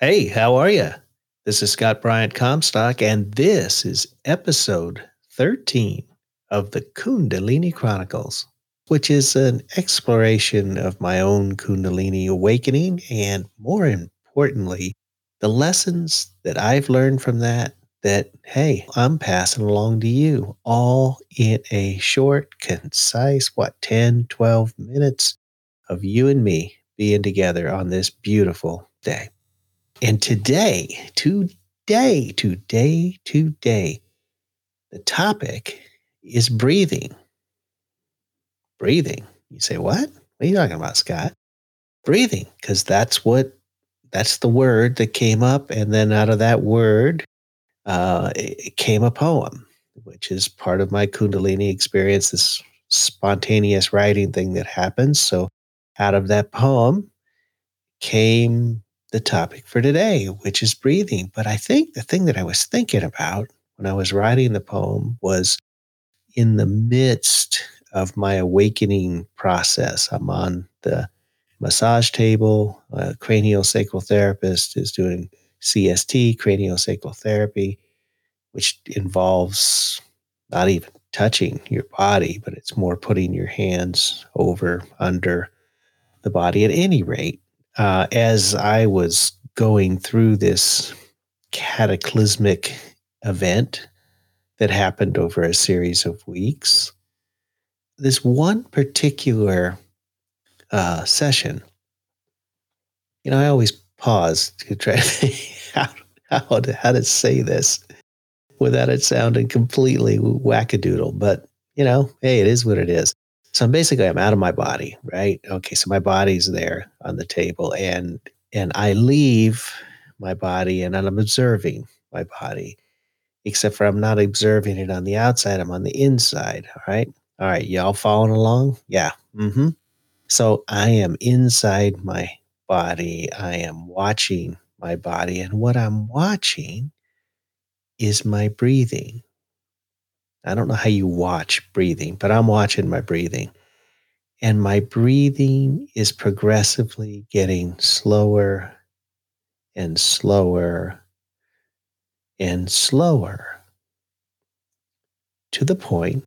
Hey, how are you? This is Scott Bryant Comstock, and this is episode 13 of the Kundalini Chronicles, which is an exploration of my own Kundalini awakening and, more importantly, the lessons that I've learned from that. That, hey, I'm passing along to you all in a short, concise, what, 10, 12 minutes of you and me being together on this beautiful day. And today, today, today, today, the topic is breathing. Breathing. You say, what? What are you talking about, Scott? Breathing, because that's what, that's the word that came up. And then out of that word, uh, it came a poem, which is part of my Kundalini experience, this spontaneous writing thing that happens. So out of that poem came the topic for today, which is breathing. But I think the thing that I was thinking about when I was writing the poem was in the midst of my awakening process. I'm on the massage table. A craniosacral therapist is doing CST, craniosacral therapy, which involves not even touching your body, but it's more putting your hands over, under the body at any rate uh, as I was going through this cataclysmic event that happened over a series of weeks, this one particular uh, session, you know, I always pause to try to how, how, to, how to say this without it sounding completely wackadoodle. But, you know, hey, it is what it is. So I'm basically I'm out of my body, right? Okay, so my body's there on the table and and I leave my body and I'm observing my body. Except for I'm not observing it on the outside, I'm on the inside. All right. All right, y'all following along? Yeah. Mm-hmm. So I am inside my body. I am watching my body. And what I'm watching is my breathing. I don't know how you watch breathing, but I'm watching my breathing. And my breathing is progressively getting slower and slower and slower to the point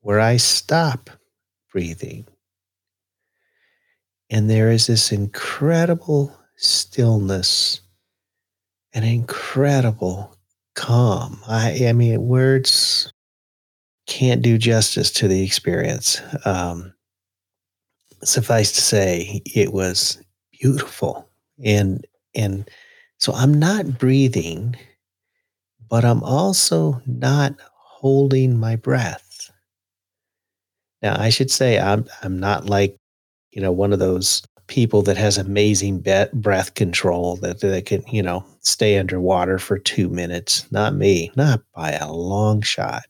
where I stop breathing. And there is this incredible stillness, an incredible calm. I, I mean, words can't do justice to the experience. Um, suffice to say, it was beautiful, and and so I'm not breathing, but I'm also not holding my breath. Now, I should say I'm I'm not like you know one of those people that has amazing be- breath control that they can you know stay underwater for two minutes. Not me, not by a long shot.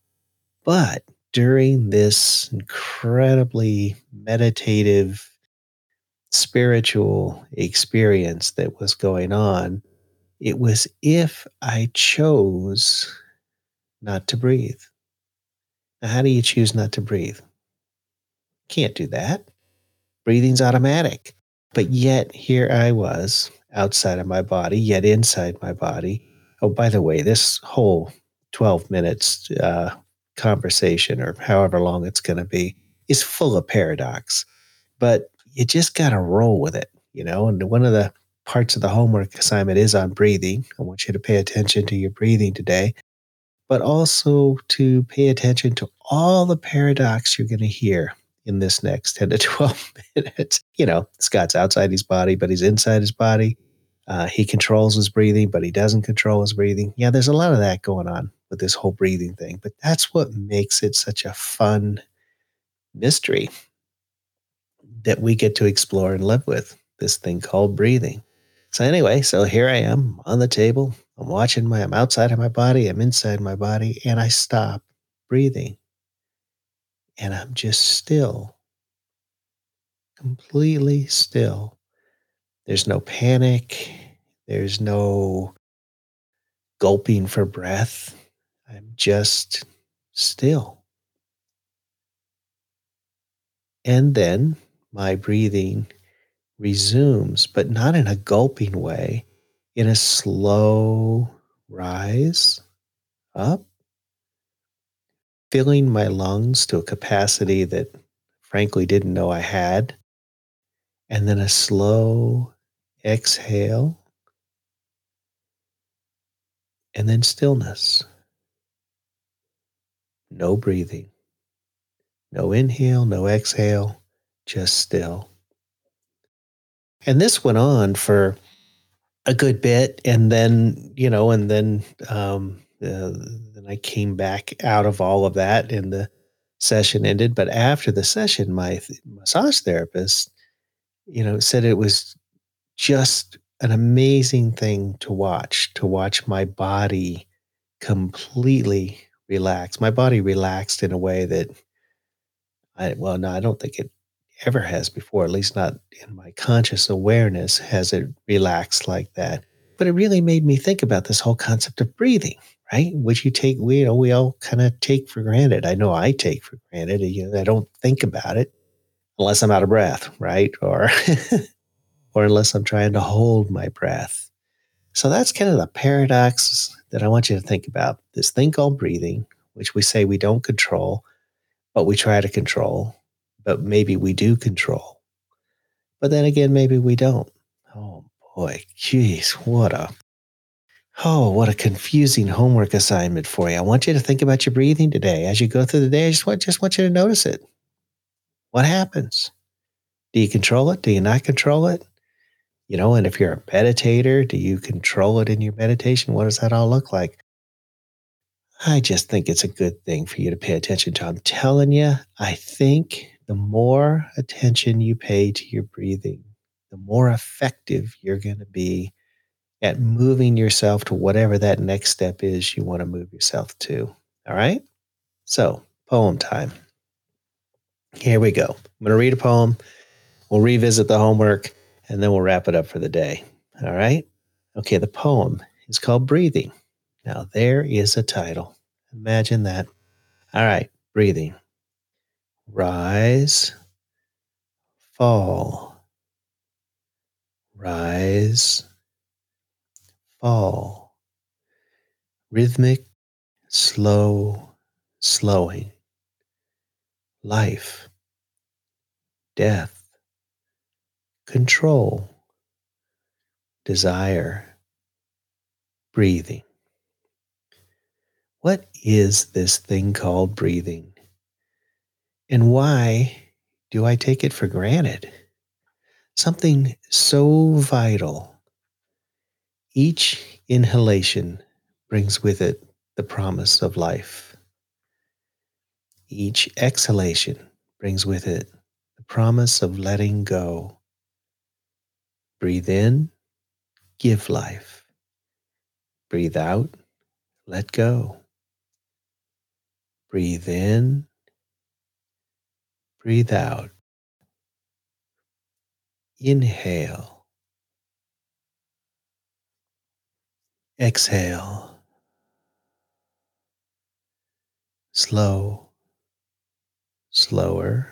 But during this incredibly meditative, spiritual experience that was going on, it was if I chose not to breathe. Now, how do you choose not to breathe? Can't do that. Breathing's automatic. But yet, here I was outside of my body, yet inside my body. Oh, by the way, this whole 12 minutes uh, conversation or however long it's going to be is full of paradox. But you just got to roll with it, you know? And one of the parts of the homework assignment is on breathing. I want you to pay attention to your breathing today, but also to pay attention to all the paradox you're going to hear in this next 10 to 12 minutes. You know, Scott's outside his body, but he's inside his body. Uh, he controls his breathing, but he doesn't control his breathing. Yeah, there's a lot of that going on with this whole breathing thing. But that's what makes it such a fun mystery that we get to explore and live with this thing called breathing. So anyway, so here I am on the table. I'm watching my I'm outside of my body, I'm inside my body, and I stop breathing. And I'm just still. Completely still. There's no panic. There's no gulping for breath. I'm just still. And then my breathing resumes, but not in a gulping way. in a slow rise up, filling my lungs to a capacity that frankly didn't know I had, and then a slow exhale, and then stillness. No breathing. No inhale, no exhale, just still. And this went on for a good bit. And then, you know, and then, um, uh, then I came back out of all of that and the session ended. But after the session, my th- massage therapist, you know, said it was just an amazing thing to watch, to watch my body completely relax. My body relaxed in a way that I well, no, I don't think it ever has before, at least not in my conscious awareness has it relaxed like that. But it really made me think about this whole concept of breathing, right? Which you take, we you know, we all kind of take for granted. I know I take for granted. You know, I don't think about it unless I'm out of breath, right? Or or unless I'm trying to hold my breath. So that's kind of the paradox that I want you to think about. This thing called breathing, which we say we don't control, but we try to control, but maybe we do control. But then again, maybe we don't. Oh boy, jeez, what a oh, what a confusing homework assignment for you. I want you to think about your breathing today. As you go through the day, I just want just want you to notice it. What happens? Do you control it? Do you not control it? You know, and if you're a meditator, do you control it in your meditation? What does that all look like? I just think it's a good thing for you to pay attention to. I'm telling you, I think the more attention you pay to your breathing, the more effective you're going to be at moving yourself to whatever that next step is you want to move yourself to. All right? So, poem time. Here we go. I'm going to read a poem. We'll revisit the homework and then we'll wrap it up for the day. All right? Okay, the poem is called Breathing. Now, there is a title. Imagine that. All right, breathing. Rise, fall, rise, fall. Rhythmic, slow, slowing. Life, death, control, desire, breathing. What is this thing called breathing? And why do I take it for granted? Something so vital. Each inhalation brings with it the promise of life. Each exhalation brings with it the promise of letting go. Breathe in, give life. Breathe out, let go. Breathe in, breathe out. Inhale, exhale. Slow, slower.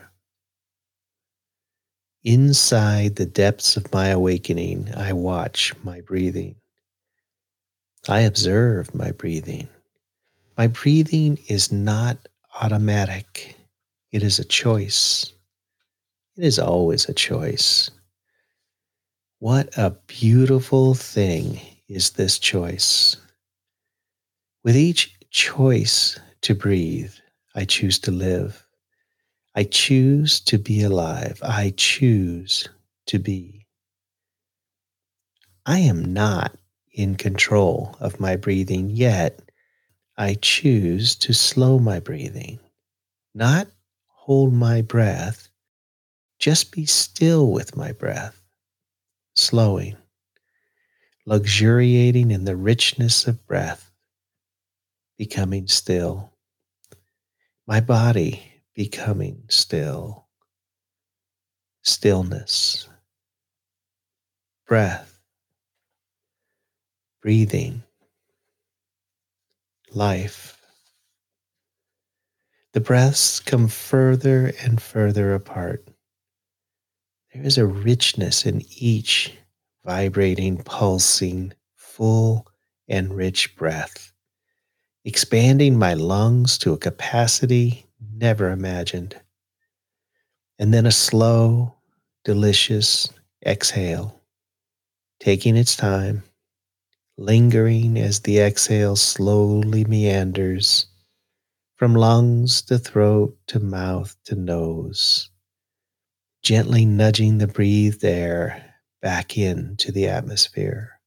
Inside the depths of my awakening, I watch my breathing. I observe my breathing. My breathing is not automatic, it is a choice. It is always a choice. What a beautiful thing is this choice. With each choice to breathe, I choose to live. I choose to be alive. I choose to be. I am not in control of my breathing yet I choose to slow my breathing, not hold my breath, just be still with my breath, slowing, luxuriating in the richness of breath, becoming still, my body becoming still, stillness, breath, breathing. Life. The breaths come further and further apart. There is a richness in each vibrating, pulsing, full and rich breath, expanding my lungs to a capacity never imagined. And then a slow, delicious exhale, taking its time, lingering as the exhale slowly meanders from lungs to throat to mouth to nose, gently nudging the breathed air back into the atmosphere.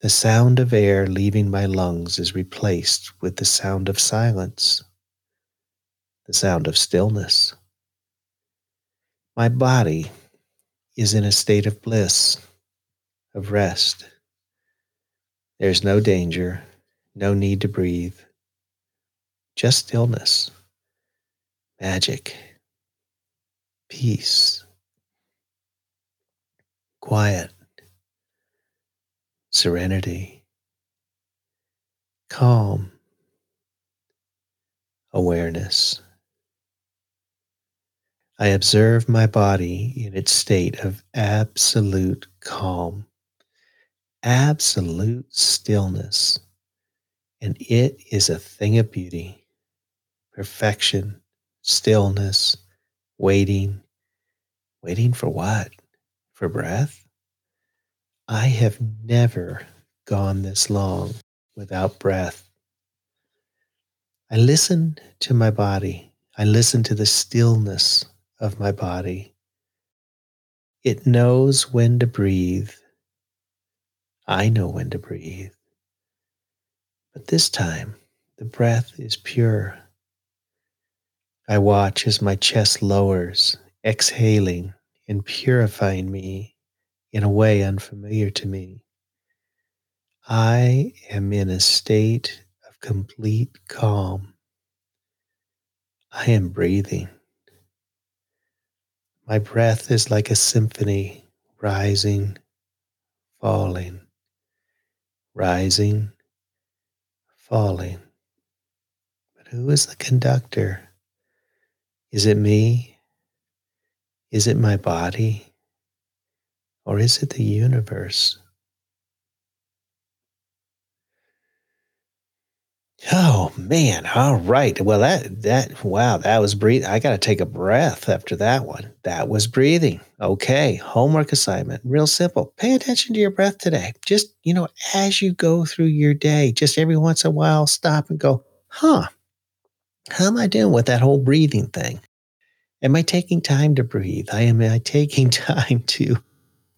The sound of air leaving my lungs is replaced with the sound of silence, the sound of stillness. My body is in a state of bliss, of rest. There's no danger, no need to breathe just stillness, magic, peace, quiet, serenity, calm, awareness. I observe my body in its state of absolute calm, absolute stillness, and it is a thing of beauty perfection, stillness, waiting. Waiting for what? For breath? I have never gone this long without breath. I listen to my body. I listen to the stillness of my body. It knows when to breathe. I know when to breathe. But this time, the breath is pure. I watch as my chest lowers, exhaling and purifying me in a way unfamiliar to me. I am in a state of complete calm. I am breathing. My breath is like a symphony, rising, falling, rising, falling. But who is the conductor? Is it me? Is it my body? Or is it the universe? Oh man, all right. Well that that wow, that was breathing. I gotta take a breath after that one. That was breathing. Okay, homework assignment. Real simple. Pay attention to your breath today. Just, you know, as you go through your day, just every once in a while, stop and go, huh, how am I doing with that whole breathing thing? Am I taking time to breathe? I am I taking time to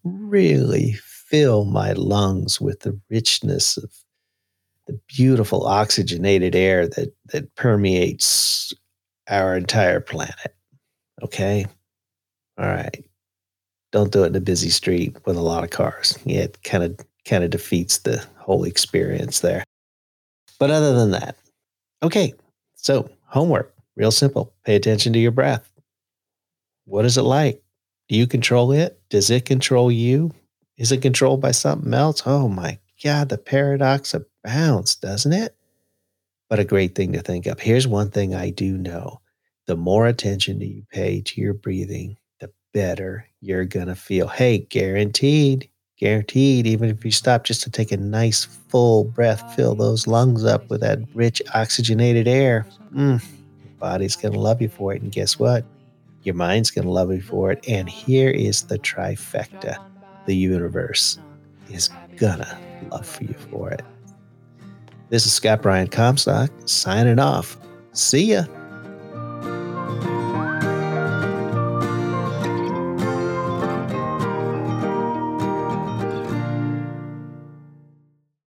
really fill my lungs with the richness of the beautiful oxygenated air that that permeates our entire planet. Okay? All right. Don't do it in a busy street with a lot of cars. Yeah, it kind of kind of defeats the whole experience there. But other than that, okay. So, homework, real simple. Pay attention to your breath. What is it like? Do you control it? Does it control you? Is it controlled by something else? Oh my God, the paradox abounds, doesn't it? But a great thing to think of. Here's one thing I do know the more attention you pay to your breathing, the better you're going to feel. Hey, guaranteed, guaranteed, even if you stop just to take a nice full breath, fill those lungs up with that rich oxygenated air, mm, your body's going to love you for it. And guess what? Your mind's going to love you for it. And here is the trifecta the universe is gonna love you for it. This is Scott Bryant Comstock signing off. See ya.